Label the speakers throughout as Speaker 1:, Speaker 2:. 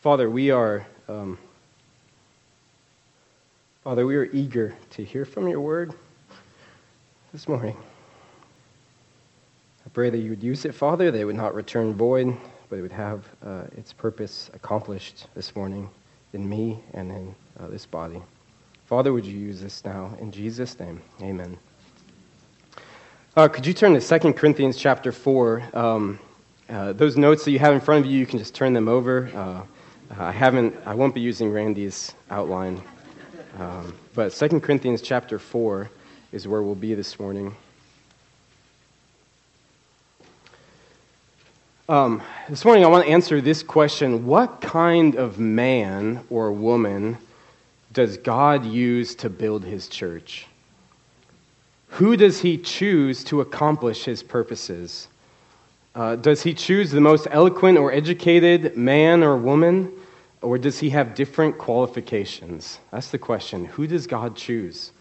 Speaker 1: Father, we are, um, Father, we are eager to hear from your word this morning. I pray that you would use it, Father, that it would not return void, but it would have uh, its purpose accomplished this morning in me and in uh, this body. Father, would you use this now? In Jesus' name, amen. Uh, could you turn to 2 Corinthians chapter 4? Um, uh, those notes that you have in front of you, you can just turn them over. Uh, I haven't, I won't be using Randy's outline. Um, but 2 Corinthians chapter 4 is where we'll be this morning. Um, this morning, I want to answer this question What kind of man or woman does God use to build his church? Who does he choose to accomplish his purposes? Uh, does he choose the most eloquent or educated man or woman? Or does he have different qualifications? That's the question. Who does God choose?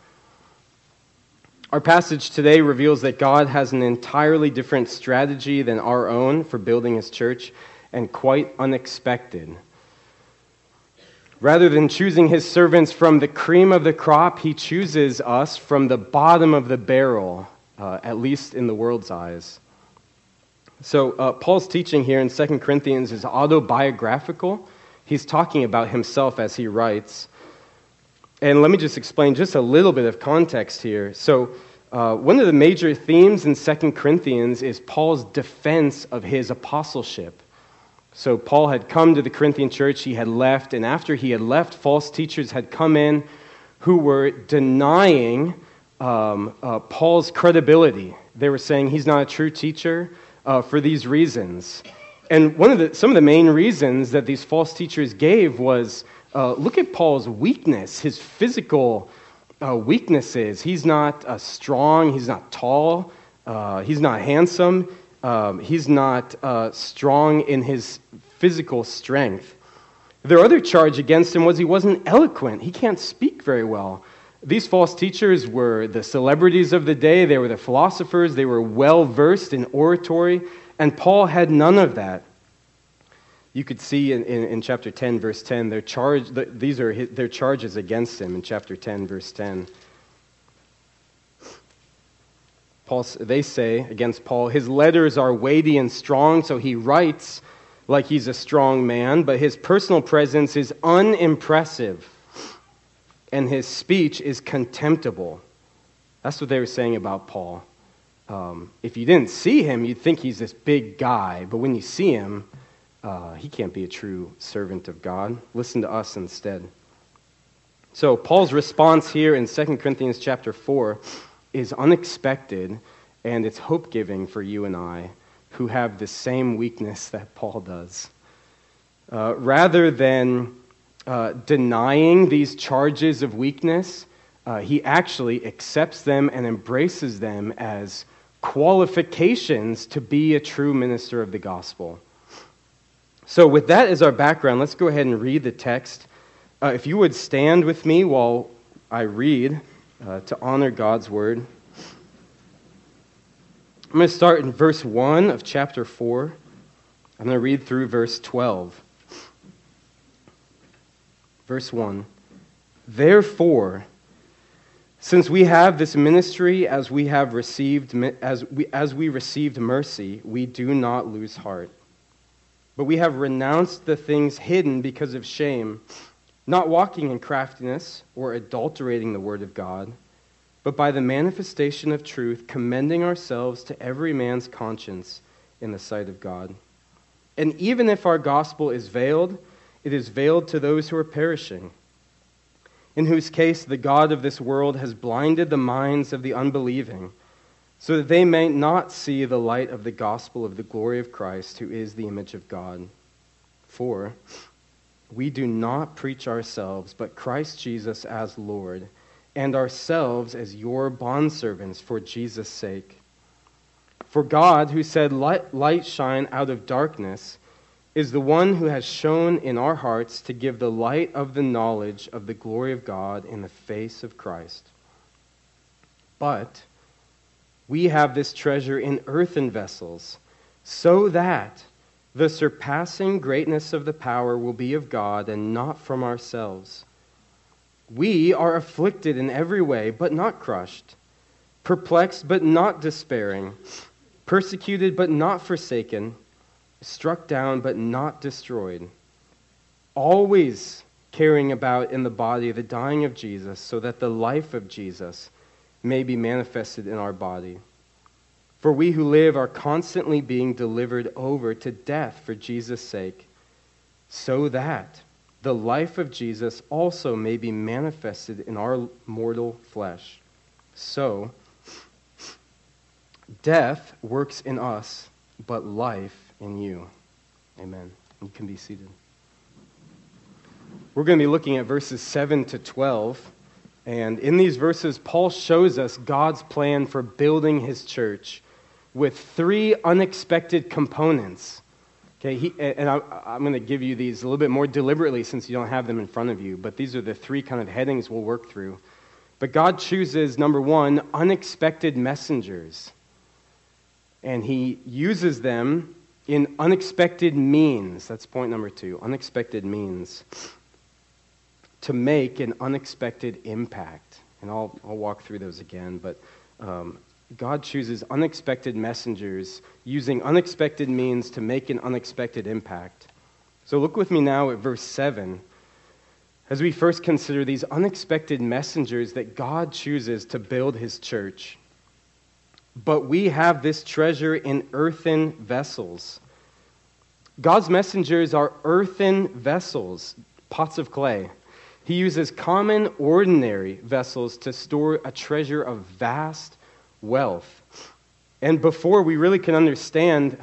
Speaker 1: Our passage today reveals that God has an entirely different strategy than our own for building his church and quite unexpected. Rather than choosing his servants from the cream of the crop, he chooses us from the bottom of the barrel, uh, at least in the world's eyes. So, uh, Paul's teaching here in 2 Corinthians is autobiographical. He's talking about himself as he writes. And let me just explain just a little bit of context here. So, uh, one of the major themes in 2 Corinthians is Paul's defense of his apostleship. So, Paul had come to the Corinthian church, he had left, and after he had left, false teachers had come in who were denying um, uh, Paul's credibility. They were saying he's not a true teacher uh, for these reasons. And one of the, some of the main reasons that these false teachers gave was uh, look at Paul's weakness, his physical uh, weaknesses. He's not uh, strong, he's not tall, uh, he's not handsome, um, he's not uh, strong in his physical strength. Their other charge against him was he wasn't eloquent, he can't speak very well. These false teachers were the celebrities of the day, they were the philosophers, they were well versed in oratory, and Paul had none of that. You could see in, in, in chapter 10, verse 10, their charge, these are his, their charges against him in chapter 10, verse 10. Paul, they say against Paul, his letters are weighty and strong, so he writes like he's a strong man, but his personal presence is unimpressive and his speech is contemptible. That's what they were saying about Paul. Um, if you didn't see him, you'd think he's this big guy, but when you see him, uh, he can't be a true servant of God. Listen to us instead. So, Paul's response here in 2 Corinthians chapter 4 is unexpected, and it's hope giving for you and I who have the same weakness that Paul does. Uh, rather than uh, denying these charges of weakness, uh, he actually accepts them and embraces them as qualifications to be a true minister of the gospel. So, with that as our background, let's go ahead and read the text. Uh, if you would stand with me while I read uh, to honor God's word. I'm going to start in verse 1 of chapter 4. I'm going to read through verse 12. Verse 1 Therefore, since we have this ministry as we have received as we, as we received mercy, we do not lose heart. But we have renounced the things hidden because of shame, not walking in craftiness or adulterating the word of God, but by the manifestation of truth, commending ourselves to every man's conscience in the sight of God. And even if our gospel is veiled, it is veiled to those who are perishing, in whose case the God of this world has blinded the minds of the unbelieving, so that they may not see the light of the gospel of the glory of Christ, who is the image of God. For we do not preach ourselves, but Christ Jesus as Lord, and ourselves as your bondservants for Jesus' sake. For God, who said, Let light shine out of darkness, is the one who has shone in our hearts to give the light of the knowledge of the glory of God in the face of Christ. But we have this treasure in earthen vessels, so that The surpassing greatness of the power will be of God and not from ourselves. We are afflicted in every way, but not crushed, perplexed, but not despairing, persecuted, but not forsaken, struck down, but not destroyed. Always carrying about in the body the dying of Jesus, so that the life of Jesus may be manifested in our body. For we who live are constantly being delivered over to death for Jesus' sake, so that the life of Jesus also may be manifested in our mortal flesh. So, death works in us, but life in you. Amen. You can be seated. We're going to be looking at verses 7 to 12. And in these verses, Paul shows us God's plan for building his church with three unexpected components. Okay, he, and I, I'm going to give you these a little bit more deliberately since you don't have them in front of you, but these are the three kind of headings we'll work through. But God chooses, number one, unexpected messengers. And he uses them in unexpected means. That's point number two unexpected means to make an unexpected impact. And I'll, I'll walk through those again, but um, God chooses unexpected messengers using unexpected means to make an unexpected impact. So look with me now at verse 7 as we first consider these unexpected messengers that God chooses to build his church. But we have this treasure in earthen vessels. God's messengers are earthen vessels, pots of clay. He uses common, ordinary vessels to store a treasure of vast wealth. And before we really can understand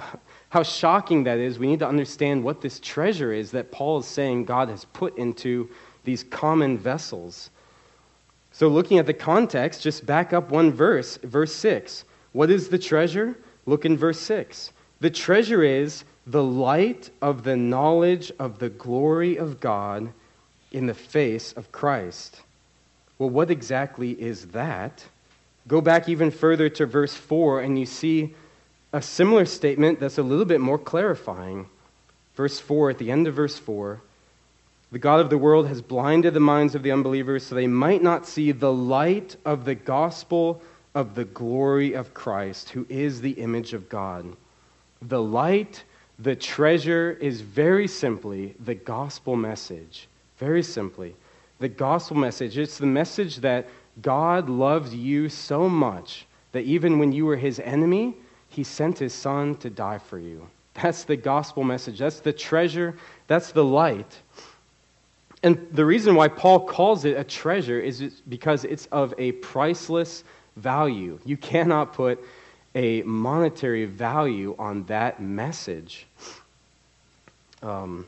Speaker 1: how shocking that is, we need to understand what this treasure is that Paul is saying God has put into these common vessels. So, looking at the context, just back up one verse, verse 6. What is the treasure? Look in verse 6. The treasure is the light of the knowledge of the glory of God in the face of Christ. Well, what exactly is that? Go back even further to verse 4, and you see a similar statement that's a little bit more clarifying. Verse 4, at the end of verse 4, the God of the world has blinded the minds of the unbelievers so they might not see the light of the gospel of the glory of Christ, who is the image of God. The light, the treasure, is very simply the gospel message. Very simply. The gospel message. It's the message that God loves you so much that even when you were his enemy, he sent his son to die for you. That's the gospel message. That's the treasure. That's the light. And the reason why Paul calls it a treasure is because it's of a priceless value. You cannot put a monetary value on that message. Um,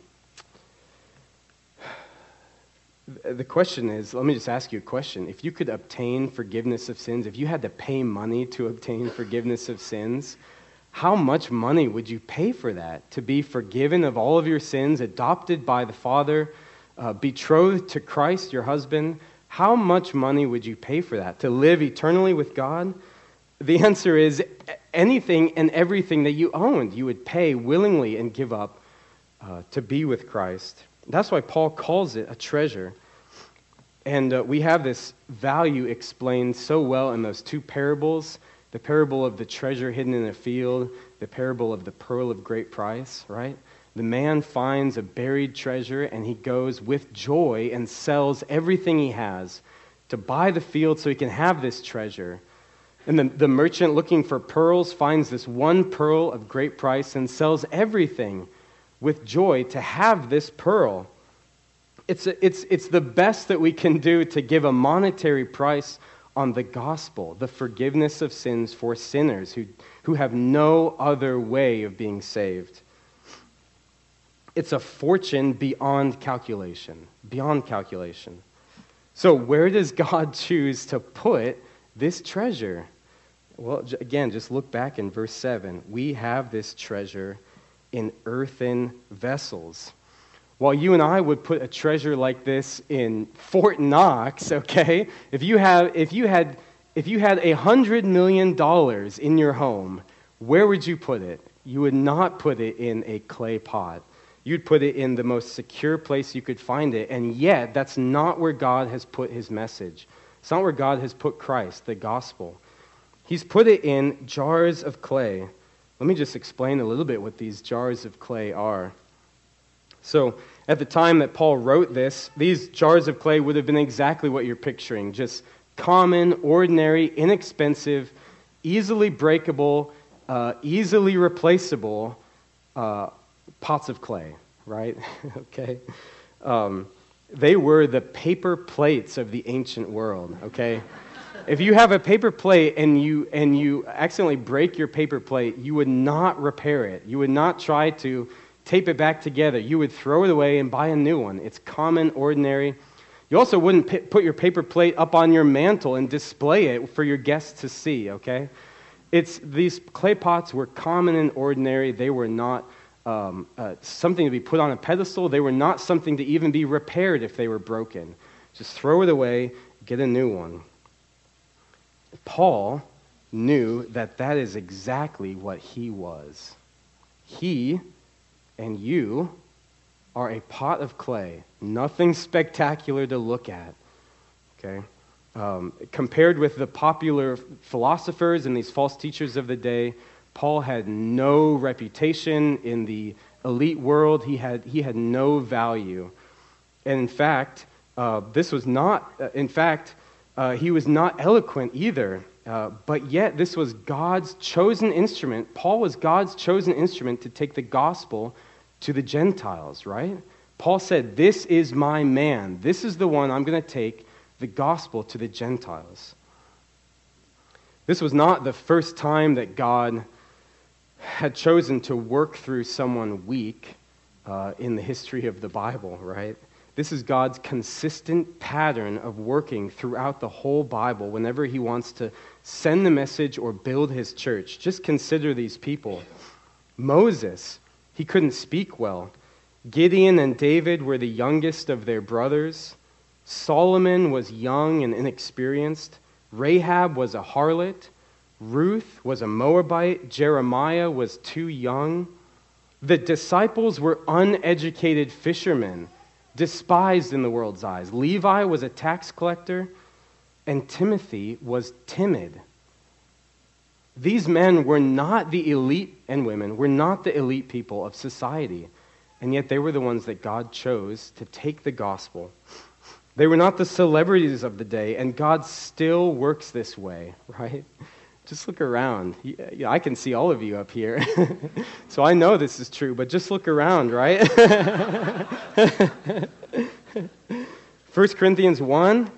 Speaker 1: the question is let me just ask you a question. If you could obtain forgiveness of sins, if you had to pay money to obtain forgiveness of sins, how much money would you pay for that? To be forgiven of all of your sins, adopted by the Father, uh, betrothed to Christ, your husband? How much money would you pay for that? To live eternally with God? The answer is anything and everything that you owned, you would pay willingly and give up uh, to be with Christ. That's why Paul calls it a treasure. And uh, we have this value explained so well in those two parables the parable of the treasure hidden in a field, the parable of the pearl of great price, right? The man finds a buried treasure and he goes with joy and sells everything he has to buy the field so he can have this treasure. And the, the merchant looking for pearls finds this one pearl of great price and sells everything with joy to have this pearl. It's, a, it's, it's the best that we can do to give a monetary price on the gospel, the forgiveness of sins for sinners who, who have no other way of being saved. It's a fortune beyond calculation, beyond calculation. So, where does God choose to put this treasure? Well, again, just look back in verse 7. We have this treasure in earthen vessels. While you and I would put a treasure like this in Fort Knox, okay, if you, have, if you had if you had a hundred million dollars in your home, where would you put it? you would not put it in a clay pot. You'd put it in the most secure place you could find it. And yet, that's not where God has put his message. It's not where God has put Christ, the gospel. He's put it in jars of clay. Let me just explain a little bit what these jars of clay are. So, at the time that Paul wrote this, these jars of clay would have been exactly what you're picturing just common, ordinary, inexpensive, easily breakable, uh, easily replaceable uh, pots of clay, right? okay? Um, they were the paper plates of the ancient world, okay? if you have a paper plate and you, and you accidentally break your paper plate, you would not repair it. You would not try to tape it back together. You would throw it away and buy a new one. It's common, ordinary. You also wouldn't put your paper plate up on your mantle and display it for your guests to see, okay? It's, these clay pots were common and ordinary. They were not um, uh, something to be put on a pedestal. They were not something to even be repaired if they were broken. Just throw it away, get a new one. Paul knew that that is exactly what he was. He and you are a pot of clay, nothing spectacular to look at. Okay? Um, compared with the popular philosophers and these false teachers of the day, Paul had no reputation in the elite world. He had, he had no value. And in fact, uh, this was not, uh, in fact, uh, he was not eloquent either. Uh, but yet, this was God's chosen instrument. Paul was God's chosen instrument to take the gospel to the Gentiles, right? Paul said, This is my man. This is the one I'm going to take the gospel to the Gentiles. This was not the first time that God had chosen to work through someone weak uh, in the history of the Bible, right? This is God's consistent pattern of working throughout the whole Bible whenever He wants to send the message or build His church. Just consider these people. Moses he couldn't speak well. Gideon and David were the youngest of their brothers. Solomon was young and inexperienced. Rahab was a harlot. Ruth was a Moabite. Jeremiah was too young. The disciples were uneducated fishermen, despised in the world's eyes. Levi was a tax collector, and Timothy was timid. These men were not the elite and women, were not the elite people of society. And yet they were the ones that God chose to take the gospel. They were not the celebrities of the day, and God still works this way, right? Just look around. I can see all of you up here. so I know this is true, but just look around, right? 1 Corinthians 1,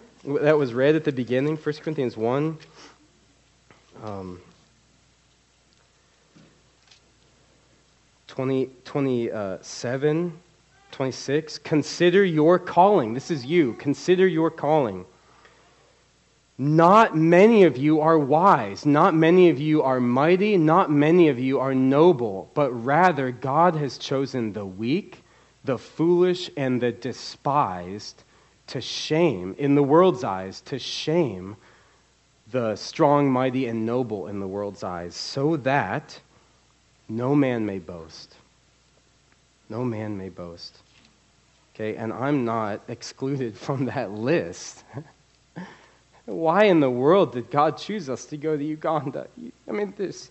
Speaker 1: that was read at the beginning. 1 Corinthians 1. Um, 20, 27, 26. Consider your calling. This is you. Consider your calling. Not many of you are wise. Not many of you are mighty. Not many of you are noble. But rather, God has chosen the weak, the foolish, and the despised to shame, in the world's eyes, to shame the strong, mighty, and noble in the world's eyes, so that no man may boast. No man may boast. Okay, and I'm not excluded from that list. Why in the world did God choose us to go to Uganda? I mean, this.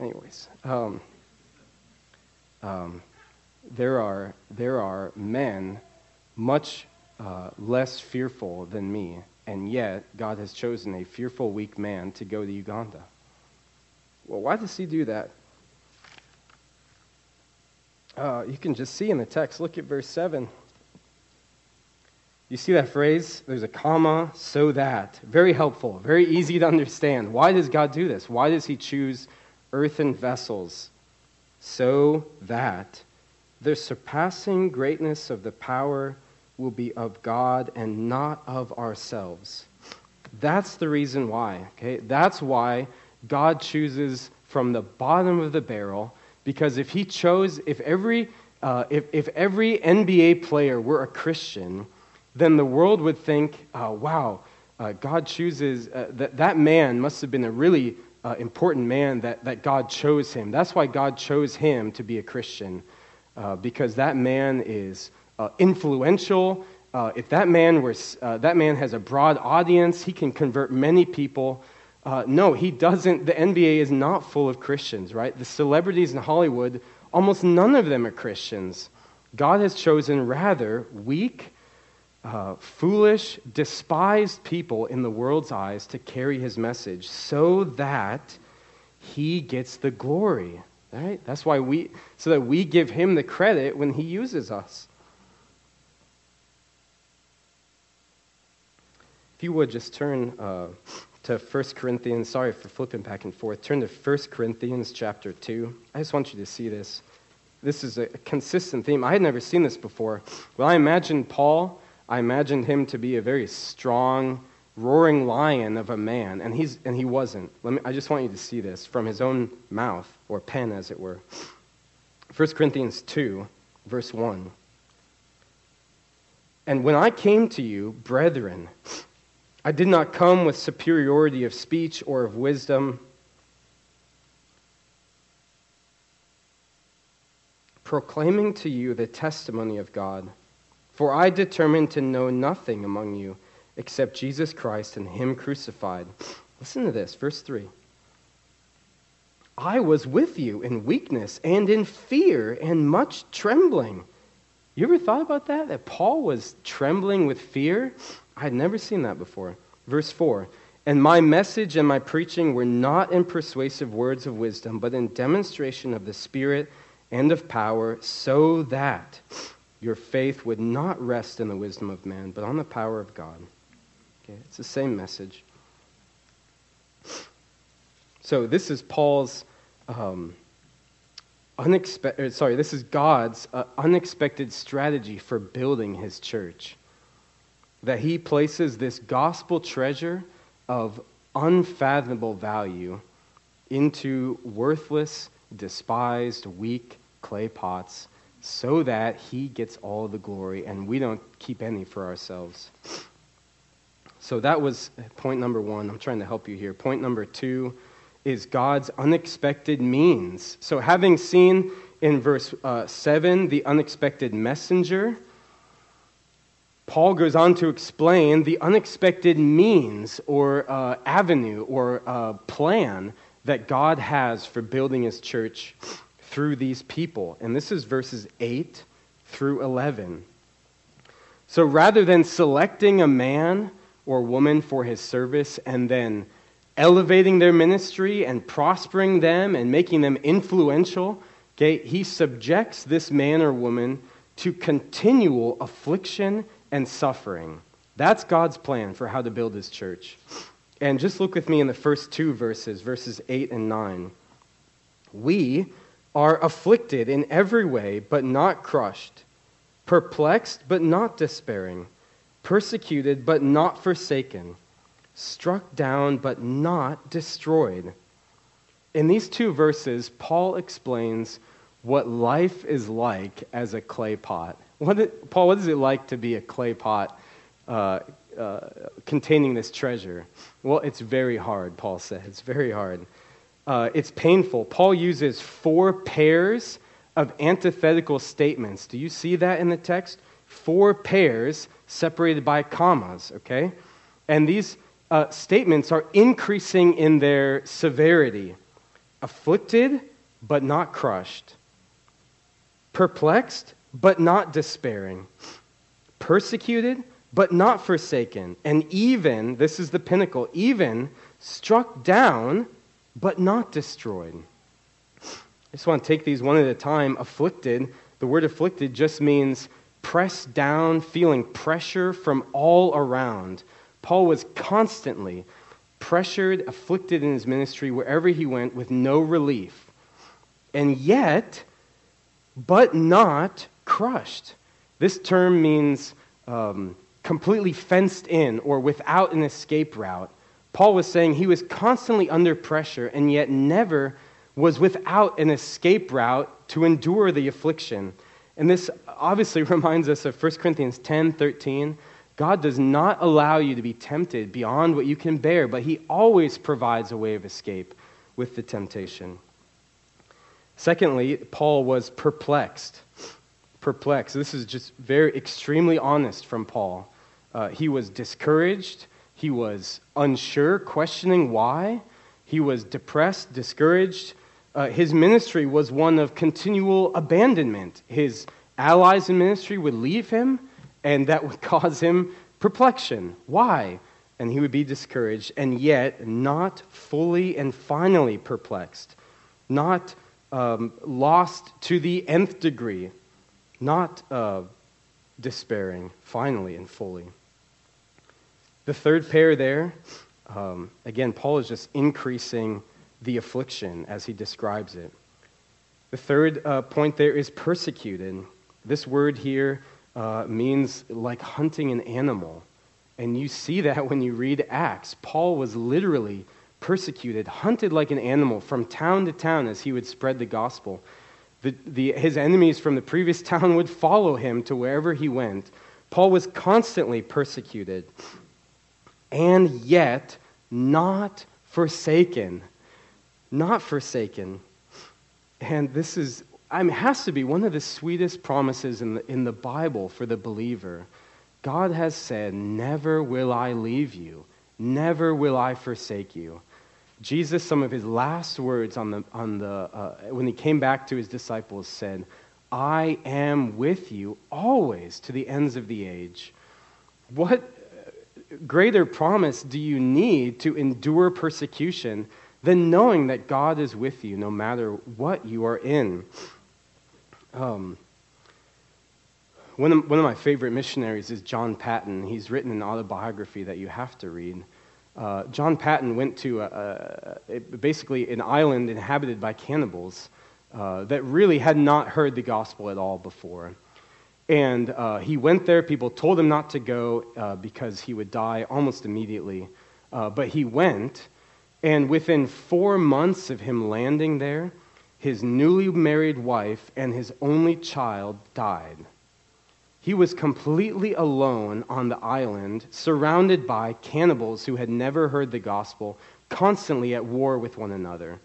Speaker 1: Anyways, um, um, there are there are men much uh, less fearful than me, and yet God has chosen a fearful, weak man to go to Uganda. Well, why does He do that? uh, you can just see in the text. Look at verse 7. You see that phrase? There's a comma, so that. Very helpful, very easy to understand. Why does God do this? Why does He choose earthen vessels? So that the surpassing greatness of the power will be of God and not of ourselves. That's the reason why, okay? That's why God chooses from the bottom of the barrel because if he chose, if every, uh, if, if every NBA player were a Christian, then the world would think, uh, wow, uh, God chooses, uh, that, that man must have been a really uh, important man that, that God chose him. That's why God chose him to be a Christian, uh, because that man is uh, influential. If that man, were, that man has a broad audience, he can convert many people. No, he doesn't. The NBA is not full of Christians, right? The celebrities in Hollywood, almost none of them are Christians. God has chosen rather weak, uh, foolish, despised people in the world's eyes to carry his message so that he gets the glory. Right? That's why we, so that we give him the credit when he uses us. If you would just turn uh, to 1 Corinthians, sorry for flipping back and forth, turn to 1 Corinthians chapter 2. I just want you to see this. This is a consistent theme. I had never seen this before. Well, I imagine Paul I imagined him to be a very strong, roaring lion of a man, and, he's, and he wasn't. Let me, I just want you to see this from his own mouth, or pen, as it were. 1 Corinthians 2, verse 1. And when I came to you, brethren, I did not come with superiority of speech or of wisdom, proclaiming to you the testimony of God. For I determined to know nothing among you except Jesus Christ and Him crucified. Listen to this, verse 3. I was with you in weakness and in fear and much trembling. You ever thought about that? That Paul was trembling with fear? I had never seen that before. Verse 4 And my message and my preaching were not in persuasive words of wisdom, but in demonstration of the Spirit and of power, so that your faith would not rest in the wisdom of man, but on the power of God. Okay, it's the same message. So this is Paul's um, unexpected. Sorry, this is God's uh, unexpected strategy for building His church. That He places this gospel treasure of unfathomable value into worthless, despised, weak clay pots so that he gets all the glory and we don't keep any for ourselves. So that was point number one. I'm trying to help you here. Point number two is God's unexpected means. So, having seen in verse uh, 7 the unexpected messenger, Paul goes on to explain the unexpected means or uh, avenue or uh, plan that God has for building his church through these people. And this is verses 8 through 11. So rather than selecting a man or woman for his service and then elevating their ministry and prospering them and making them influential, okay, he subjects this man or woman to continual affliction and suffering. That's God's plan for how to build his church. And just look with me in the first two verses, verses 8 and 9. We are afflicted in every way, but not crushed, perplexed, but not despairing, persecuted, but not forsaken, struck down, but not destroyed. In these two verses, Paul explains what life is like as a clay pot. What it, Paul, what is it like to be a clay pot uh, uh, containing this treasure? Well, it's very hard, Paul says. It's very hard uh, it's painful. Paul uses four pairs of antithetical statements. Do you see that in the text? Four pairs separated by commas, okay? And these uh, statements are increasing in their severity afflicted, but not crushed, perplexed, but not despairing, persecuted, but not forsaken, and even, this is the pinnacle, even struck down but not destroyed. I just want to take these one at a time. Afflicted, the word afflicted just means pressed down, feeling pressure from all around. Paul was constantly pressured, afflicted in his ministry wherever he went with no relief. And yet, but not crushed. This term means um, completely fenced in or without an escape route. Paul was saying he was constantly under pressure and yet never was without an escape route to endure the affliction. And this obviously reminds us of 1 Corinthians 10 13. God does not allow you to be tempted beyond what you can bear, but He always provides a way of escape with the temptation. Secondly, Paul was perplexed. Perplexed. This is just very extremely honest from Paul. Uh, he was discouraged. He was unsure, questioning why. He was depressed, discouraged. Uh, his ministry was one of continual abandonment. His allies in ministry would leave him, and that would cause him perplexion. Why? And he would be discouraged, and yet not fully and finally perplexed, not um, lost to the nth degree, not uh, despairing finally and fully. The third pair there, um, again, Paul is just increasing the affliction as he describes it. The third uh, point there is persecuted. This word here uh, means like hunting an animal. And you see that when you read Acts. Paul was literally persecuted, hunted like an animal from town to town as he would spread the gospel. The, the, his enemies from the previous town would follow him to wherever he went. Paul was constantly persecuted, and yet not forsaken. Not forsaken. And this is, I mean, has to be one of the sweetest promises in the, in the Bible for the believer. God has said, Never will I leave you, never will I forsake you. Jesus, some of his last words on the, on the, uh, when he came back to his disciples, said, I am with you always to the ends of the age. What greater promise do you need to endure persecution than knowing that God is with you no matter what you are in? Um, one, of, one of my favorite missionaries is John Paton. He's written an autobiography that you have to read. Uh, John Paton went to a, a, basically an island inhabited by cannibals uh, that really had not heard the gospel at all before. And uh, he went there. People told him not to go uh, because he would die almost immediately. Uh, but he went, and within four months of him landing there, his newly married wife and his only child died. He was completely alone on the island, surrounded by cannibals who had never heard the gospel, constantly at war with one another.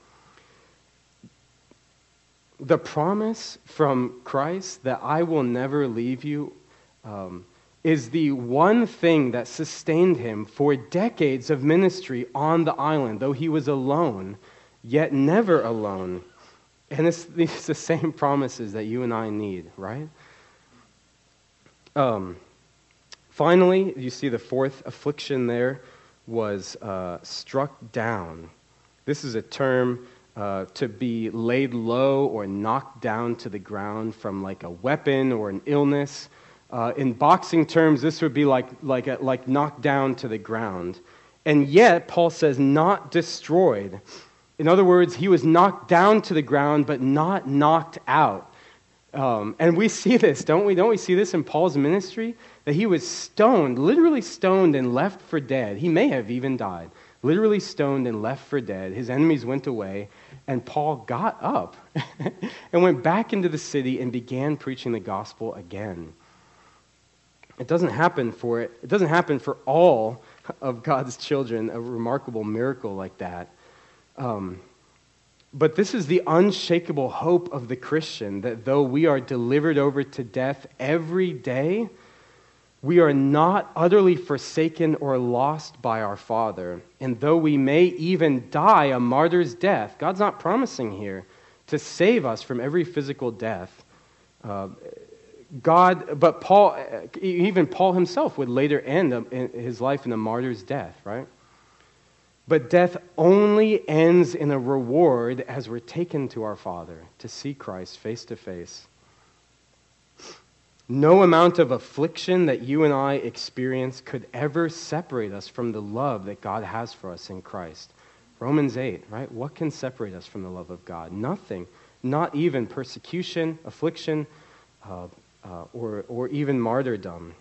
Speaker 1: The promise from Christ that I will never leave you um, is the one thing that sustained him for decades of ministry on the island, though he was alone, yet never alone. And it's, it's the same promises that you and I need, right? Um, finally, you see the fourth affliction there was uh, struck down. This is a term uh, to be laid low or knocked down to the ground from like a weapon or an illness. Uh, in boxing terms, this would be like, like, a, like knocked down to the ground. And yet, Paul says, not destroyed. In other words, he was knocked down to the ground, but not knocked out. Um, and we see this, don't we? Don't we see this in Paul's ministry? That he was stoned, literally stoned and left for dead. He may have even died. Literally stoned and left for dead. His enemies went away, and Paul got up and went back into the city and began preaching the gospel again. It doesn't happen for it. It doesn't happen for all of God's children. A remarkable miracle like that. Um, but this is the unshakable hope of the Christian that though we are delivered over to death every day, we are not utterly forsaken or lost by our Father. And though we may even die a martyr's death, God's not promising here to save us from every physical death. Uh, God, but Paul, even Paul himself would later end his life in a martyr's death, right? But death only ends in a reward as we're taken to our Father to see Christ face to face. No amount of affliction that you and I experience could ever separate us from the love that God has for us in Christ. Romans 8, right? What can separate us from the love of God? Nothing. Not even persecution, affliction, uh, uh, or, or even martyrdom.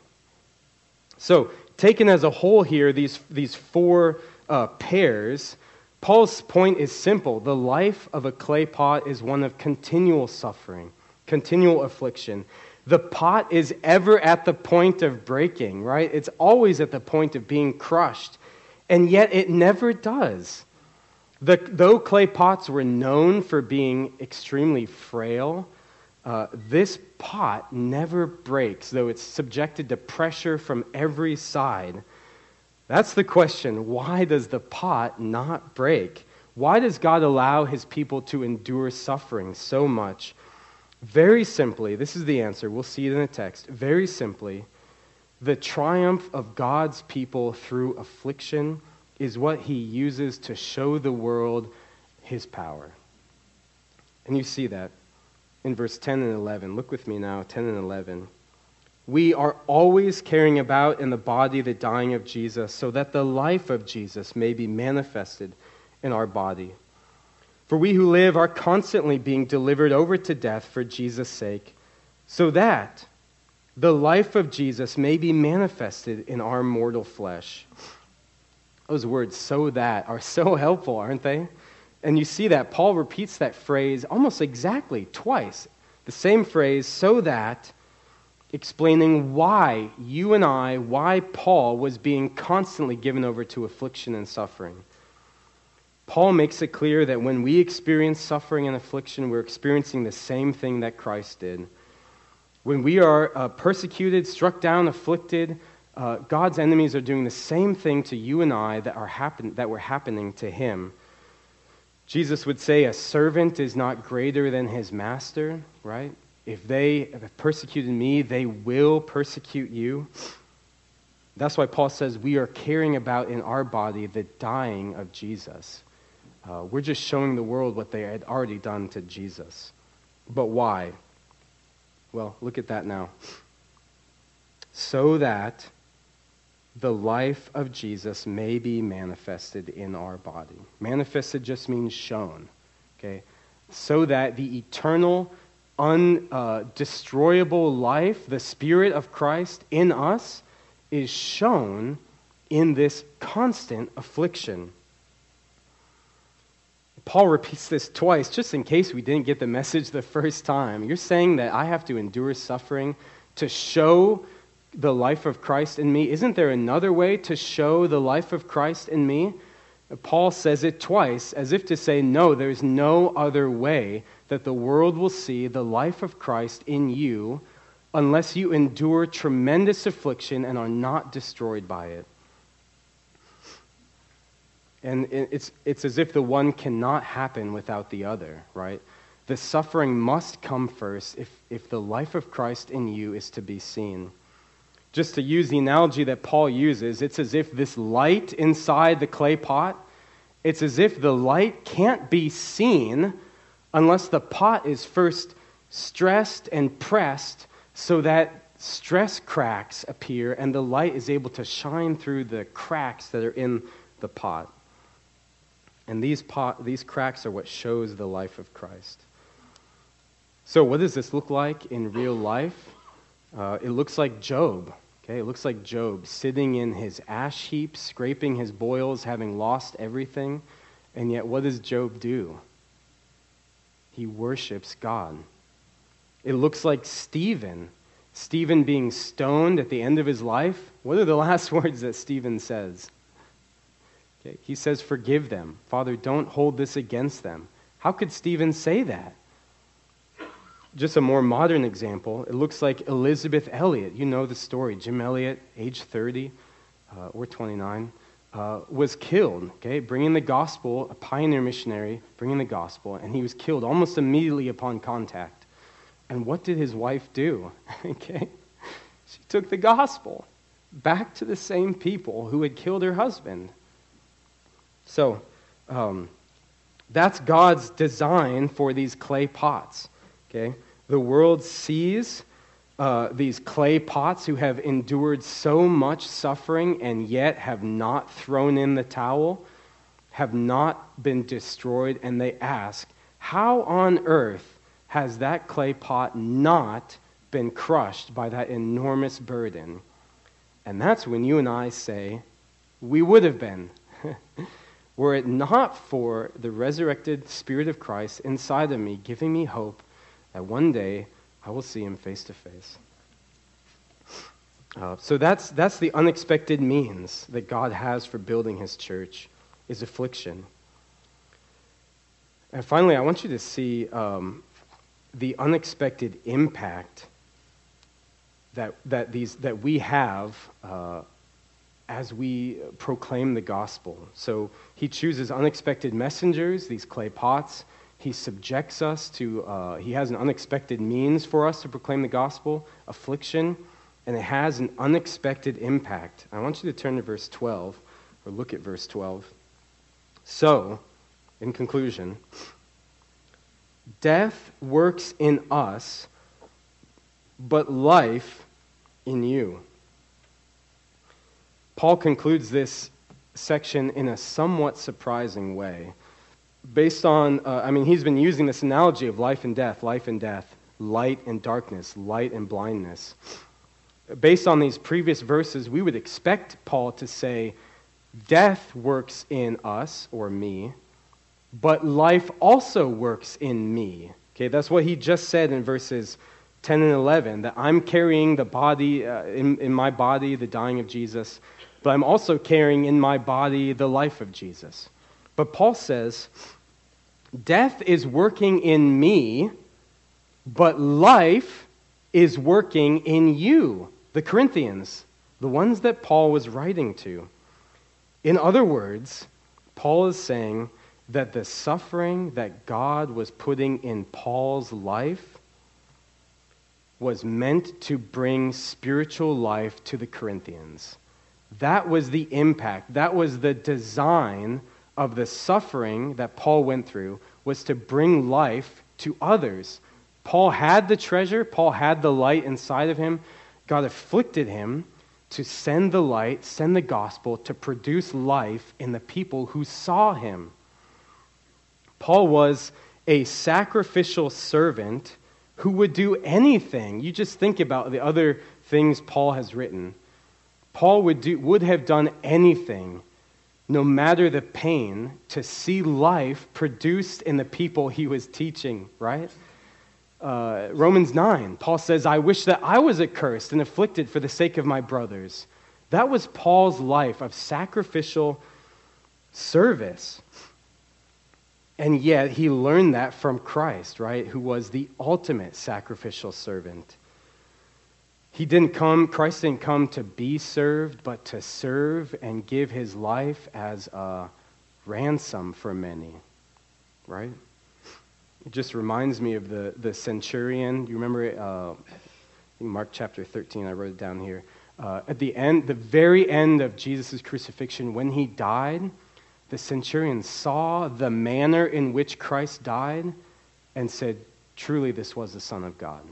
Speaker 1: So, taken as a whole here, these, these four uh, pairs, Paul's point is simple. The life of a clay pot is one of continual suffering, continual affliction. The pot is ever at the point of breaking, right? It's always at the point of being crushed, and yet it never does. The, though clay pots were known for being extremely frail, uh, this pot never breaks, though it's subjected to pressure from every side. That's the question. Why does the pot not break? Why does God allow his people to endure suffering so much? Very simply, this is the answer. We'll see it in the text. Very simply, the triumph of God's people through affliction is what he uses to show the world his power. And you see that in verse 10 and 11. Look with me now, 10 and 11. We are always carrying about in the body the dying of Jesus, so that the life of Jesus may be manifested in our body. For we who live are constantly being delivered over to death for Jesus' sake, so that the life of Jesus may be manifested in our mortal flesh. Those words, so that, are so helpful, aren't they? And you see that Paul repeats that phrase almost exactly twice. The same phrase, so that, explaining why you and I, why Paul was being constantly given over to affliction and suffering. Paul makes it clear that when we experience suffering and affliction, we're experiencing the same thing that Christ did. When we are uh, persecuted, struck down, afflicted, uh, God's enemies are doing the same thing to you and I that, are happen- that were happening to him. Jesus would say, A servant is not greater than his master, right? If they have persecuted me, they will persecute you. That's why Paul says we are carrying about in our body the dying of Jesus. Uh, we're just showing the world what they had already done to Jesus. But why? Well, look at that now. So that the life of Jesus may be manifested in our body. Manifested just means shown, okay? So that the eternal, undestroyable uh, life, the Spirit of Christ in us, is shown in this constant affliction. Paul repeats this twice just in case we didn't get the message the first time. You're saying that I have to endure suffering to show the life of Christ in me? Isn't there another way to show the life of Christ in me? Paul says it twice as if to say, no, there's no other way that the world will see the life of Christ in you unless you endure tremendous affliction and are not destroyed by it. And it's, it's as if the one cannot happen without the other, right? The suffering must come first if, if the life of Christ in you is to be seen. Just to use the analogy that Paul uses, it's as if this light inside the clay pot, it's as if the light can't be seen unless the pot is first stressed and pressed so that stress cracks appear and the light is able to shine through the cracks that are in the pot. And these, pot, these cracks are what shows the life of Christ. So, what does this look like in real life? Uh, it looks like Job. Okay, it looks like Job sitting in his ash heap, scraping his boils, having lost everything. And yet, what does Job do? He worships God. It looks like Stephen. Stephen being stoned at the end of his life. What are the last words that Stephen says? Okay, he says, Forgive them. Father, don't hold this against them. How could Stephen say that? Just a more modern example, it looks like Elisabeth Elliot. You know the story. Jim Elliot, age 30 uh, or 29, uh, was killed, okay, bringing the gospel, a pioneer missionary, bringing the gospel, and he was killed almost immediately upon contact. And what did his wife do? okay, she took the gospel back to the same people who had killed her husband. So, um, that's God's design for these clay pots. Okay? The world sees uh, these clay pots who have endured so much suffering and yet have not thrown in the towel, have not been destroyed, and they ask, How on earth has that clay pot not been crushed by that enormous burden? And that's when you and I say, We would have been. Were it not for the resurrected Spirit of Christ inside of me, giving me hope that one day I will see him face to face. Uh, so that's, that's the unexpected means that God has for building his church, is affliction. And finally, I want you to see um, the unexpected impact that, that, these, that we have uh, as we proclaim the gospel. So he chooses unexpected messengers, these clay pots. He subjects us to, uh, he has an unexpected means for us to proclaim the gospel, affliction, and it has an unexpected impact. I want you to turn to verse 12, or look at verse 12. So, in conclusion, death works in us, but life in you. Paul concludes this section in a somewhat surprising way. Based on, uh, I mean, he's been using this analogy of life and death, life and death, light and darkness, light and blindness. Based on these previous verses, we would expect Paul to say, Death works in us, or me, but life also works in me. Okay, that's what he just said in verses 10 and 11 that I'm carrying the body, uh, in, in my body, the dying of Jesus, but I'm also carrying in my body the life of Jesus. But Paul says, Death is working in me, but life is working in you, the Corinthians, the ones that Paul was writing to. In other words, Paul is saying that the suffering that God was putting in Paul's life was meant to bring spiritual life to the Corinthians. That was the impact. That was the design of the suffering that Paul went through was to bring life to others. Paul had the treasure, Paul had the light inside of him. God afflicted him to send the light, send the gospel to produce life in the people who saw him. Paul was a sacrificial servant who would do anything. You just think about the other things Paul has written. Paul would, do, would have done anything, no matter the pain, to see life produced in the people he was teaching, right? Uh, Romans 9, Paul says, I wish that I was accursed and afflicted for the sake of my brothers. That was Paul's life of sacrificial service. And yet he learned that from Christ, right? Who was the ultimate sacrificial servant. He didn't come, Christ didn't come to be served, but to serve and give his life as a ransom for many, right? It just reminds me of the, the centurion. You remember uh, Mark chapter 13, I wrote it down here. Uh, at the end, the very end of Jesus' crucifixion, when he died, the centurion saw the manner in which Christ died and said, Truly, this was the Son of God.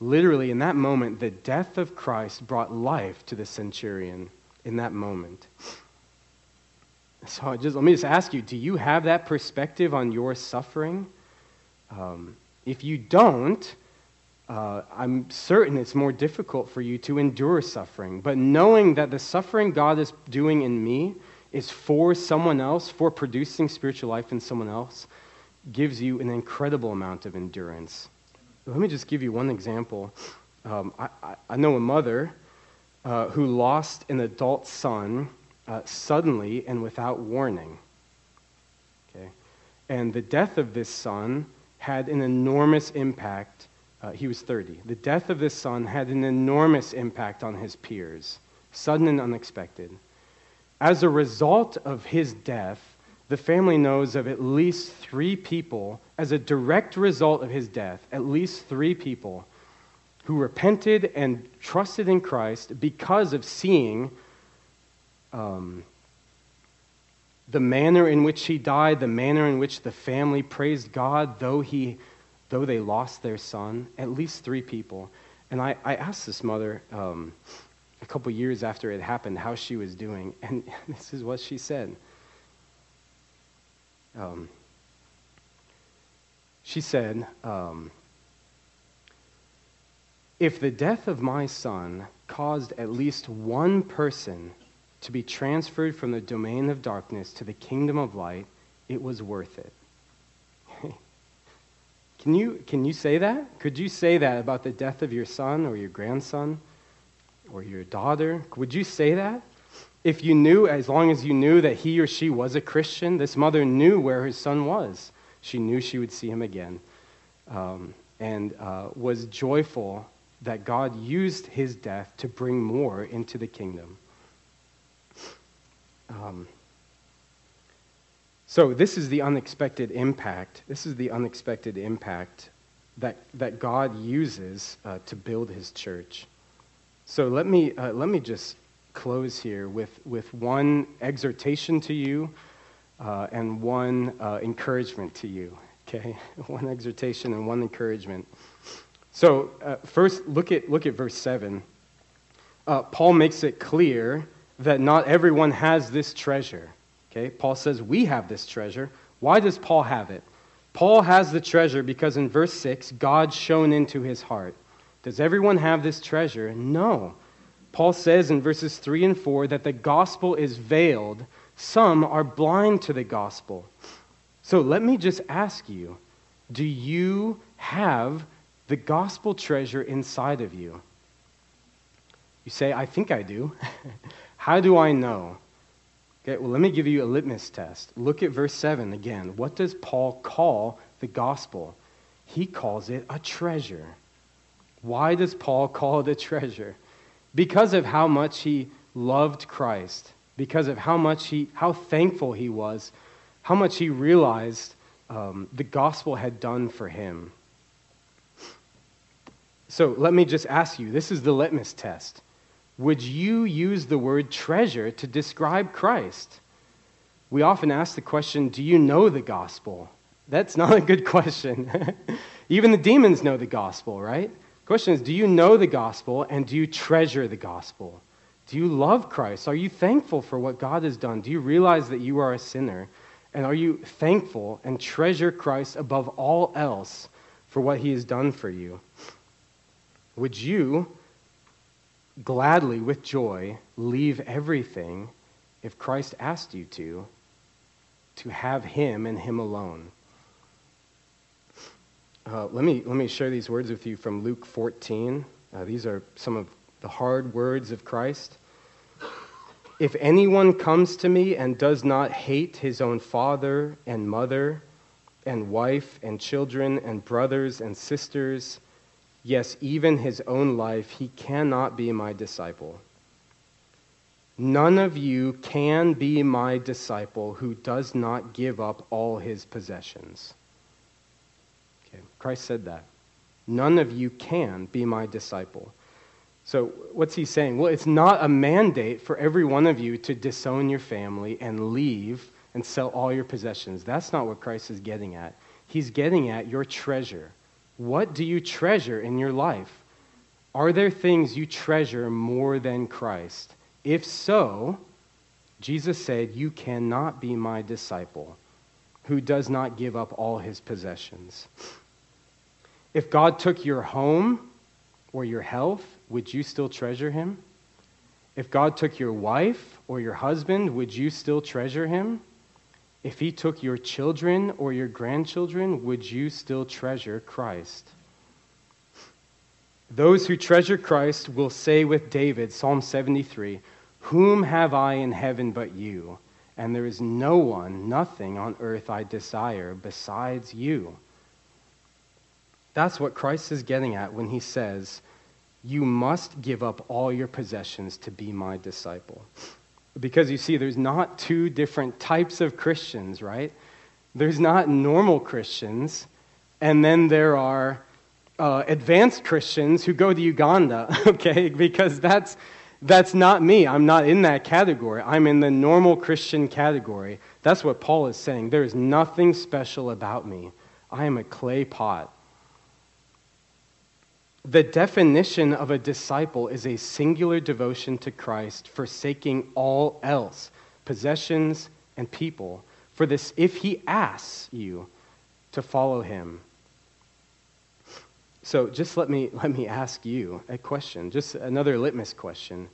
Speaker 1: Literally, in that moment, the death of Christ brought life to the centurion in that moment. So just, let me just ask you do you have that perspective on your suffering? Um, if you don't, uh, I'm certain it's more difficult for you to endure suffering. But knowing that the suffering God is doing in me is for someone else, for producing spiritual life in someone else, gives you an incredible amount of endurance. Let me just give you one example. Um, I, I, know a mother uh, who lost an adult son uh, suddenly and without warning. Okay? And the death of this son had an enormous impact. Uh, he was 30. The death of this son had an enormous impact on his peers, sudden and unexpected. As a result of his death, the family knows of at least three people, as a direct result of his death, at least three people who repented and trusted in Christ because of seeing um, the manner in which he died, the manner in which the family praised God, though, he, though they lost their son. At least three people. And I, I asked this mother um, a couple years after it happened how she was doing, and this is what she said. Um, she said, um, If the death of my son caused at least one person to be transferred from the domain of darkness to the kingdom of light, it was worth it. can, you, can you say that? Could you say that about the death of your son or your grandson or your daughter? Would you say that? If you knew, as long as you knew that he or she was a Christian, this mother knew where her son was. She knew she would see him again um, and uh, was joyful that God used his death to bring more into the kingdom. Um, so, this is the unexpected impact. This is the unexpected impact that, that God uses uh, to build his church. So, let me, uh, let me just close here with, with one exhortation to you uh, and one uh, encouragement to you. Okay? one exhortation and one encouragement. So, uh, first, look at, look at verse 7. Uh, Paul makes it clear that not everyone has this treasure. Okay? Paul says, We have this treasure. Why does Paul have it? Paul has the treasure because in verse 6, God shone into his heart. Does everyone have this treasure? No. Paul says in verses 3 and 4 that the gospel is veiled. Some are blind to the gospel. So let me just ask you do you have the gospel treasure inside of you? You say, I think I do. How do I know? Okay, well, let me give you a litmus test. Look at verse 7 again. What does Paul call the gospel? He calls it a treasure. Why does Paul call it a treasure? Because of how much he loved Christ, because of how much he, how thankful he was, how much he realized um, the gospel had done for him. So let me just ask you this is the litmus test would you use the word treasure to describe Christ? We often ask the question, Do you know the gospel? That's not a good question. Even the demons know the gospel, right? Question is, Do you know the gospel and do you treasure the gospel? Do you love Christ? Are you thankful for what God has done? Do you realize that you are a sinner? And are you thankful and treasure Christ above all else for what he has done for you? Would you gladly, with joy, leave everything if Christ asked you to, to have Him and Him alone. Uh, let, me, let me share these words with you from Luke 14. Uh, these are some of the hard words of Christ. If anyone comes to me and does not hate his own father and mother and wife and children and brothers and sisters, yes, even his own life, he cannot be my disciple. None of you can be my disciple who does not give up all his possessions. Okay, Christ said that. None of you can be my disciple. So, what's he saying? Well, it's not a mandate for every one of you to disown your family and leave and sell all your possessions. That's not what Christ is getting at. He's getting at your treasure. What do you treasure in your life? Are there things you treasure more than Christ? If so, Jesus said, You cannot be my disciple who does not give up all his possessions. If God took your home or your health, would you still treasure him? If God took your wife or your husband, would you still treasure him? If he took your children or your grandchildren, would you still treasure Christ? Those who treasure Christ will say with David, Psalm 73, Whom have I in heaven but you? And there is no one, nothing on earth I desire besides you. That's what Christ is getting at when he says, You must give up all your possessions to be my disciple. Because you see, there's not two different types of Christians, right? There's not normal Christians, and then there are uh, advanced Christians who go to Uganda, okay? Because that's, that's not me. I'm not in that category. I'm in the normal Christian category. That's what Paul is saying. There is nothing special about me. I am a clay pot. The definition of a disciple is a singular devotion to Christ, forsaking all else, possessions and people, for this if he asks you to follow him. So just let me, let me ask you a question, just another litmus question.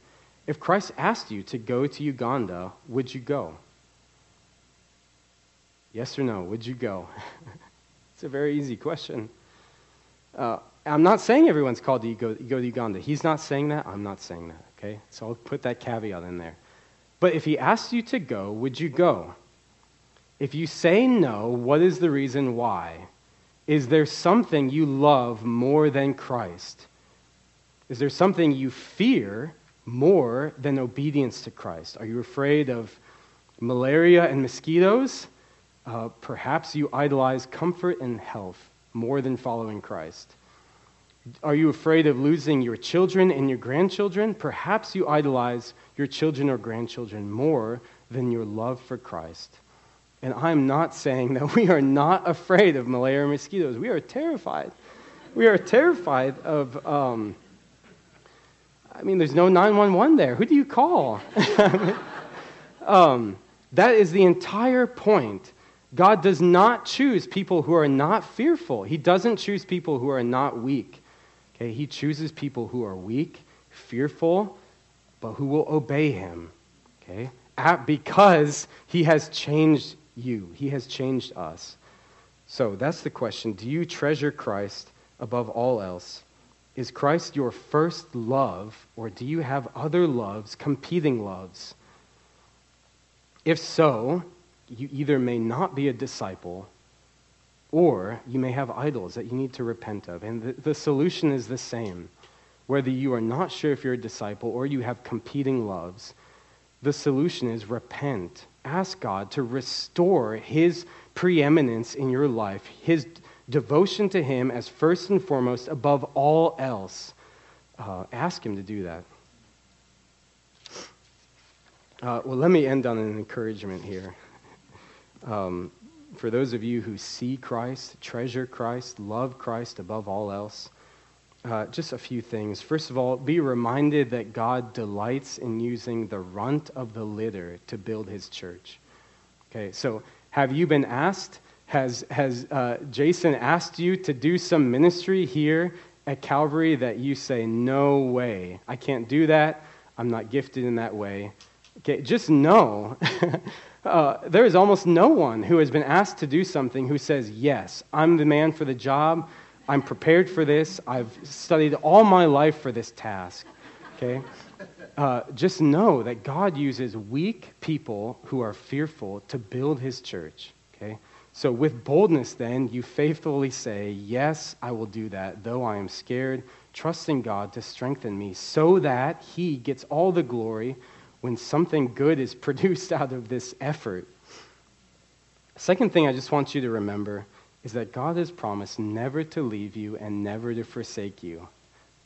Speaker 1: If Christ asked you to go to Uganda, would you go? Yes or no? Would you go? it's a very easy question. Uh, I'm not saying everyone's called to go, go to Uganda. He's not saying that. I'm not saying that. Okay? So I'll put that caveat in there. But if he asks you to go, would you go? If you say no, what is the reason why? Is there something you love more than Christ? Is there something you fear more than obedience to Christ? Are you afraid of malaria and mosquitoes? Uh, perhaps you idolize comfort and health more than following Christ. Are you afraid of losing your children and your grandchildren? Perhaps you idolize your children or grandchildren more than your love for Christ. And I'm not saying that we are not afraid of malaria or mosquitoes. We are terrified. We are terrified of. Um, I mean, there's no 911 there. Who do you call? um, that is the entire point. God does not choose people who are not fearful. He doesn't choose people who are not weak. Okay, he chooses people who are weak, fearful, but who will obey him. Okay? At, because he has changed you. He has changed us. So that's the question. Do you treasure Christ above all else? Is Christ your first love, or do you have other loves, competing loves? If so, you either may not be a disciple or you may have idols that you need to repent of. And the, the, solution is the same. Whether you are not sure if you're a disciple or you have competing loves, the solution is repent. Ask God to restore His preeminence in your life, His devotion to Him as first and foremost above all else. Uh, ask Him to do that. Uh, well, let me end on an encouragement here. Um, for those of you who see Christ, treasure Christ, love Christ above all else, uh, just a few things. First of all, be reminded that God delights in using the runt of the litter to build his church. Okay, so have you been asked? Has, has uh, Jason asked you to do some ministry here at Calvary that you say, no way, I can't do that, I'm not gifted in that way? Okay, just know uh, there is almost no one who has been asked to do something who says, Yes, I'm the man for the job. I'm prepared for this. I've studied all my life for this task. Okay? Uh, just know that God uses weak people who are fearful to build his church. Okay? So, with boldness, then, you faithfully say, Yes, I will do that, though I am scared, trusting God to strengthen me so that he gets all the glory when something good is produced out of this effort. Second thing I just want you to remember is that God has promised never to leave you and never to forsake you.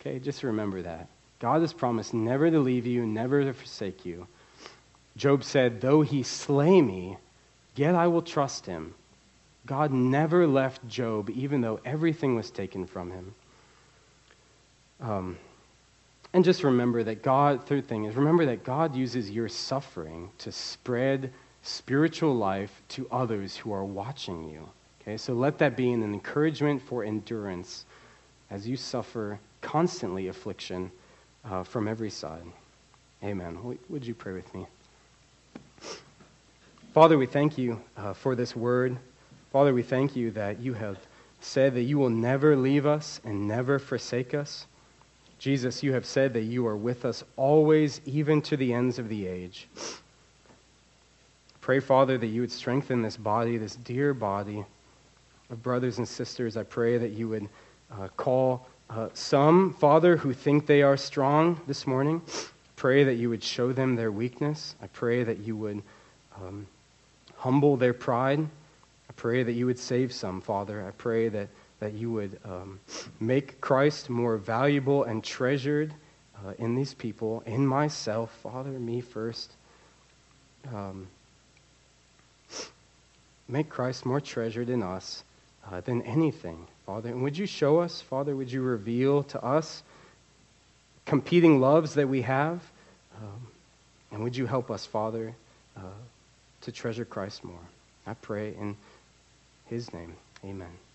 Speaker 1: Okay, just remember that. God has promised never to leave you, never to forsake you. Job said, Though he slay me, yet I will trust him. God never left Job, even though everything was taken from him. Um, and just remember that God, third thing is remember that God uses your suffering to spread spiritual life to others who are watching you. Okay, so let that be an encouragement for endurance as you suffer constantly affliction uh, from every side. Amen. Would you pray with me? Father, we thank you uh, for this word. Father, we thank you that you have said that you will never leave us and never forsake us. Jesus, you have said that you are with us always, even to the ends of the age. Pray, Father, that you would strengthen this body, this dear body of brothers and sisters. I pray that you would uh, call uh, some, Father, who think they are strong this morning. Pray that you would show them their weakness. I pray that you would um, humble their pride. I pray that you would save some, Father. I pray that that you would um, make Christ more valuable and treasured uh, in these people, in myself, Father, me first. Um, make Christ more treasured in us uh, than anything, Father. And would you show us, Father, would you reveal to us competing loves that we have? Um, and would you help us, Father, uh, to treasure Christ more? I pray in his name. Amen.